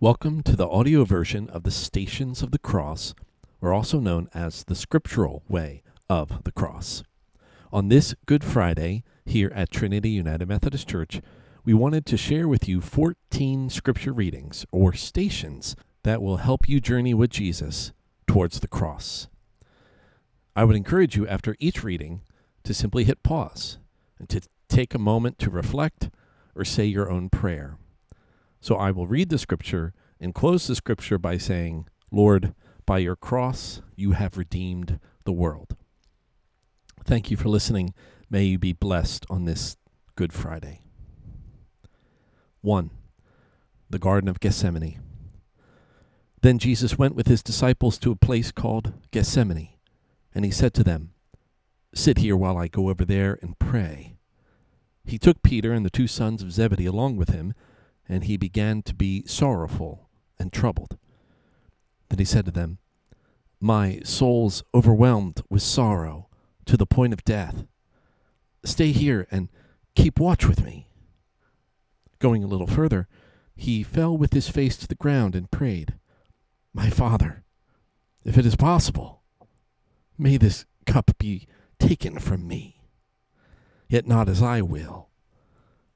Welcome to the audio version of the Stations of the Cross, or also known as the Scriptural Way of the Cross. On this Good Friday, here at Trinity United Methodist Church, we wanted to share with you 14 scripture readings, or stations, that will help you journey with Jesus towards the cross. I would encourage you after each reading to simply hit pause and to take a moment to reflect or say your own prayer. So I will read the scripture and close the scripture by saying, Lord, by your cross you have redeemed the world. Thank you for listening. May you be blessed on this Good Friday. 1. The Garden of Gethsemane. Then Jesus went with his disciples to a place called Gethsemane, and he said to them, Sit here while I go over there and pray. He took Peter and the two sons of Zebedee along with him and he began to be sorrowful and troubled. Then he said to them, My soul's overwhelmed with sorrow to the point of death. Stay here and keep watch with me. Going a little further, he fell with his face to the ground and prayed, My Father, if it is possible, may this cup be taken from me. Yet not as I will,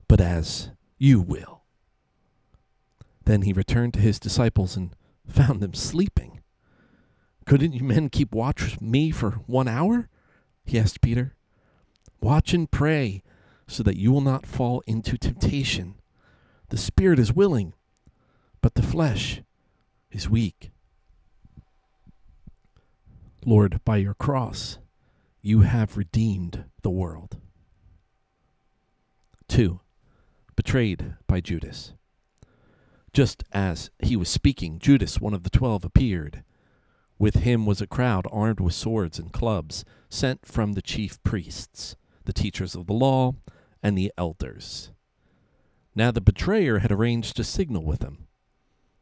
but as you will. Then he returned to his disciples and found them sleeping. Couldn't you men keep watch with me for one hour? He asked Peter. Watch and pray so that you will not fall into temptation. The spirit is willing, but the flesh is weak. Lord, by your cross, you have redeemed the world. 2. Betrayed by Judas. Just as he was speaking, Judas, one of the twelve, appeared. With him was a crowd armed with swords and clubs, sent from the chief priests, the teachers of the law, and the elders. Now the betrayer had arranged a signal with them.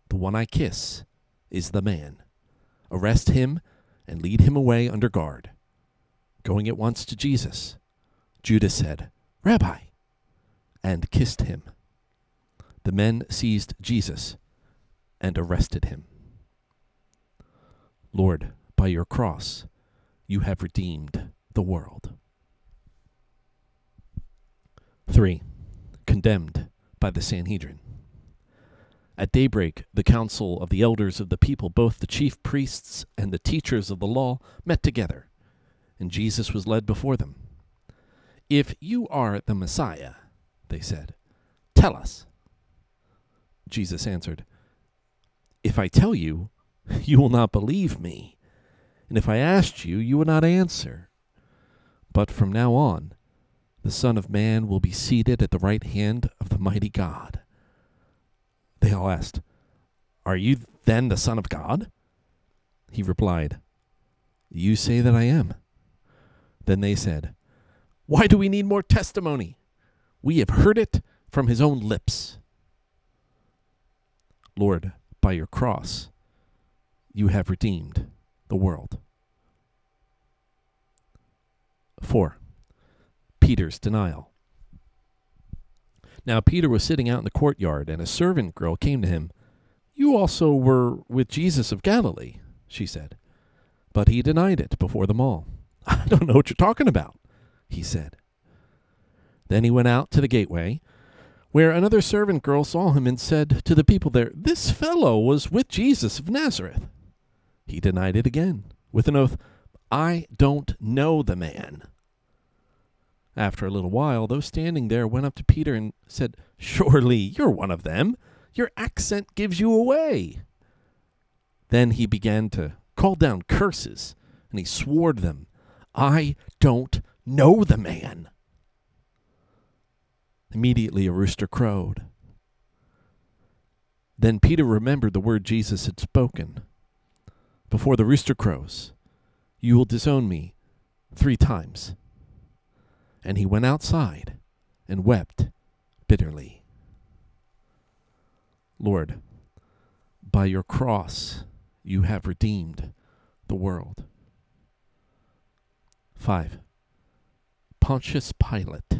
The one I kiss is the man. Arrest him and lead him away under guard. Going at once to Jesus, Judas said, Rabbi, and kissed him. The men seized Jesus and arrested him. Lord, by your cross, you have redeemed the world. 3. Condemned by the Sanhedrin. At daybreak, the council of the elders of the people, both the chief priests and the teachers of the law, met together, and Jesus was led before them. If you are the Messiah, they said, tell us. Jesus answered, If I tell you, you will not believe me. And if I asked you, you would not answer. But from now on, the Son of Man will be seated at the right hand of the mighty God. They all asked, Are you then the Son of God? He replied, You say that I am. Then they said, Why do we need more testimony? We have heard it from his own lips. Lord, by your cross, you have redeemed the world. 4. Peter's denial. Now Peter was sitting out in the courtyard, and a servant girl came to him. You also were with Jesus of Galilee, she said. But he denied it before them all. I don't know what you're talking about, he said. Then he went out to the gateway where another servant girl saw him and said to the people there, This fellow was with Jesus of Nazareth. He denied it again, with an oath, I don't know the man. After a little while, those standing there went up to Peter and said, Surely you're one of them. Your accent gives you away. Then he began to call down curses, and he swore to them, I don't know the man. Immediately a rooster crowed. Then Peter remembered the word Jesus had spoken. Before the rooster crows, you will disown me three times. And he went outside and wept bitterly. Lord, by your cross you have redeemed the world. 5. Pontius Pilate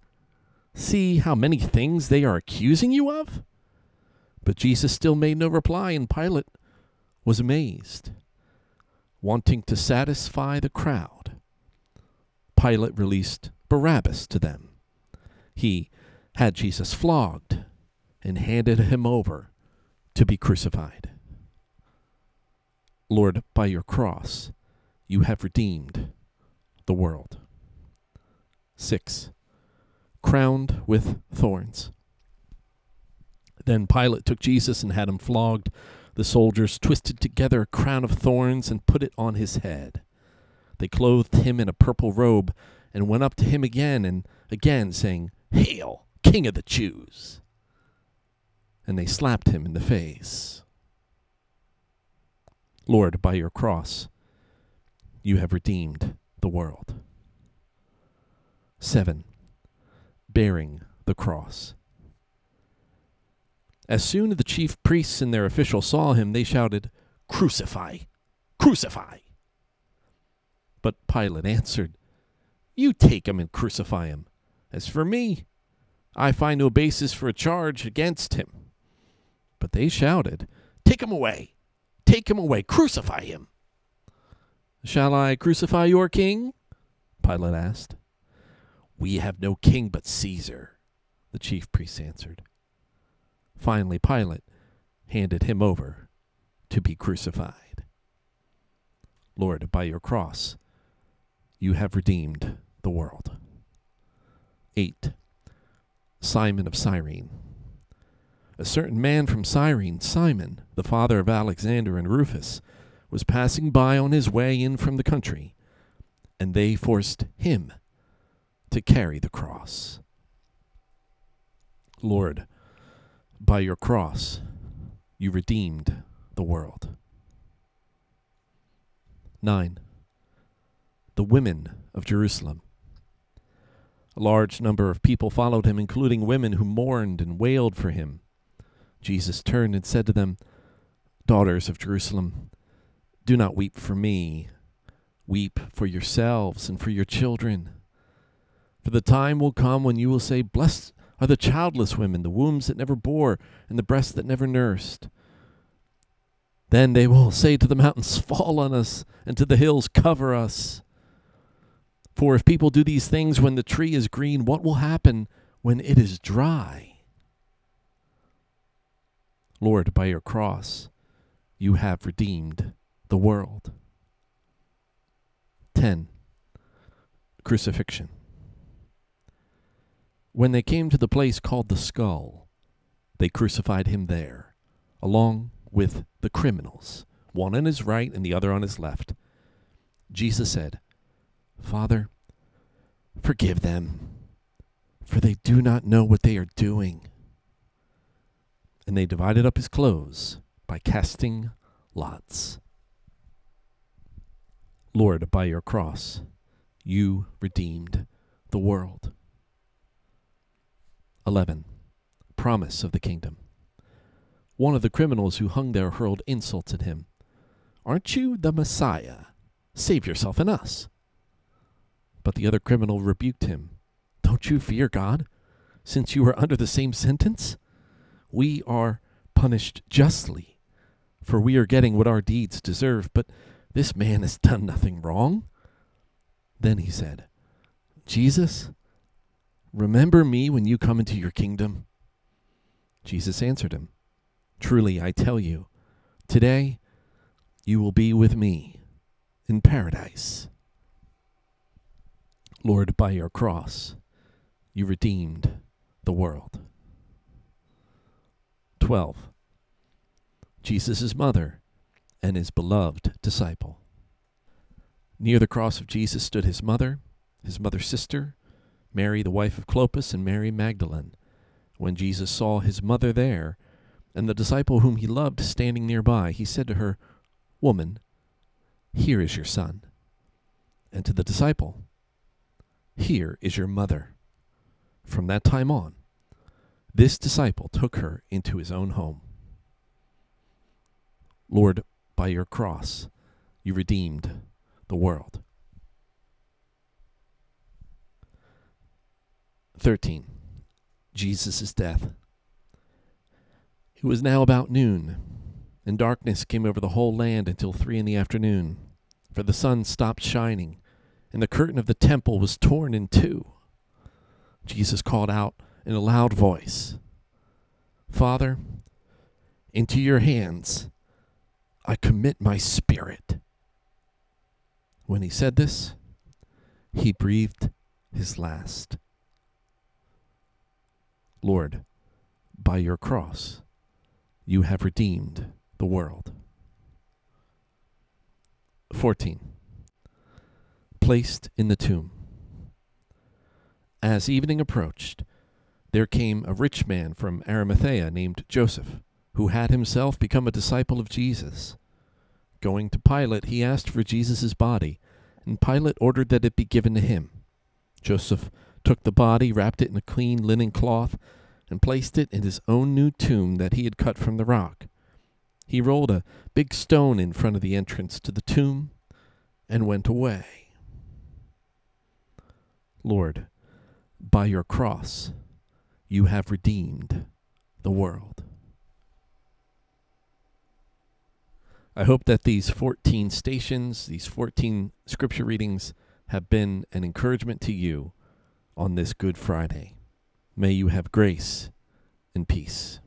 See how many things they are accusing you of? But Jesus still made no reply, and Pilate was amazed. Wanting to satisfy the crowd, Pilate released Barabbas to them. He had Jesus flogged and handed him over to be crucified. Lord, by your cross, you have redeemed the world. 6. Crowned with thorns. Then Pilate took Jesus and had him flogged. The soldiers twisted together a crown of thorns and put it on his head. They clothed him in a purple robe and went up to him again and again, saying, Hail, King of the Jews! And they slapped him in the face. Lord, by your cross, you have redeemed the world. 7. Bearing the cross. As soon as the chief priests and their officials saw him, they shouted, Crucify! Crucify! But Pilate answered, You take him and crucify him. As for me, I find no basis for a charge against him. But they shouted, Take him away! Take him away! Crucify him! Shall I crucify your king? Pilate asked. We have no king but Caesar, the chief priests answered. Finally, Pilate handed him over to be crucified. Lord, by your cross, you have redeemed the world. 8. Simon of Cyrene. A certain man from Cyrene, Simon, the father of Alexander and Rufus, was passing by on his way in from the country, and they forced him to carry the cross. Lord, by your cross, you redeemed the world. 9. The women of Jerusalem. A large number of people followed him, including women who mourned and wailed for him. Jesus turned and said to them, Daughters of Jerusalem, do not weep for me. Weep for yourselves and for your children. For the time will come when you will say, Blessed are the childless women, the wombs that never bore, and the breasts that never nursed. Then they will say to the mountains, Fall on us, and to the hills, Cover us. For if people do these things when the tree is green, what will happen when it is dry? Lord, by your cross, you have redeemed the world. 10. Crucifixion. When they came to the place called the skull, they crucified him there, along with the criminals, one on his right and the other on his left. Jesus said, Father, forgive them, for they do not know what they are doing. And they divided up his clothes by casting lots. Lord, by your cross, you redeemed the world. 11. Promise of the kingdom. One of the criminals who hung there hurled insults at him. Aren't you the Messiah? Save yourself and us. But the other criminal rebuked him. Don't you fear God, since you are under the same sentence? We are punished justly, for we are getting what our deeds deserve, but this man has done nothing wrong. Then he said, Jesus, remember me when you come into your kingdom. Jesus answered him, Truly I tell you, today you will be with me in paradise. Lord, by your cross, you redeemed the world. 12. Jesus' mother and his beloved disciple. Near the cross of Jesus stood his mother, his mother's sister, Mary, the wife of Clopas, and Mary Magdalene. When Jesus saw his mother there, and the disciple whom he loved standing nearby, he said to her, Woman, here is your son. And to the disciple, Here is your mother. From that time on, this disciple took her into his own home. Lord, by your cross, you redeemed the world. 13. Jesus' death. It was now about noon, and darkness came over the whole land until three in the afternoon, for the sun stopped shining, and the curtain of the temple was torn in two. Jesus called out in a loud voice, Father, into your hands I commit my spirit. When he said this, he breathed his last. Lord, by your cross, you have redeemed the world. 14. Placed in the tomb. As evening approached, there came a rich man from Arimathea named Joseph, who had himself become a disciple of Jesus. Going to Pilate, he asked for Jesus' body, and Pilate ordered that it be given to him. Joseph took the body, wrapped it in a clean linen cloth, and placed it in his own new tomb that he had cut from the rock. He rolled a big stone in front of the entrance to the tomb and went away. Lord, by your cross, you have redeemed the world. I hope that these 14 stations, these 14 scripture readings, have been an encouragement to you on this Good Friday. May you have grace and peace.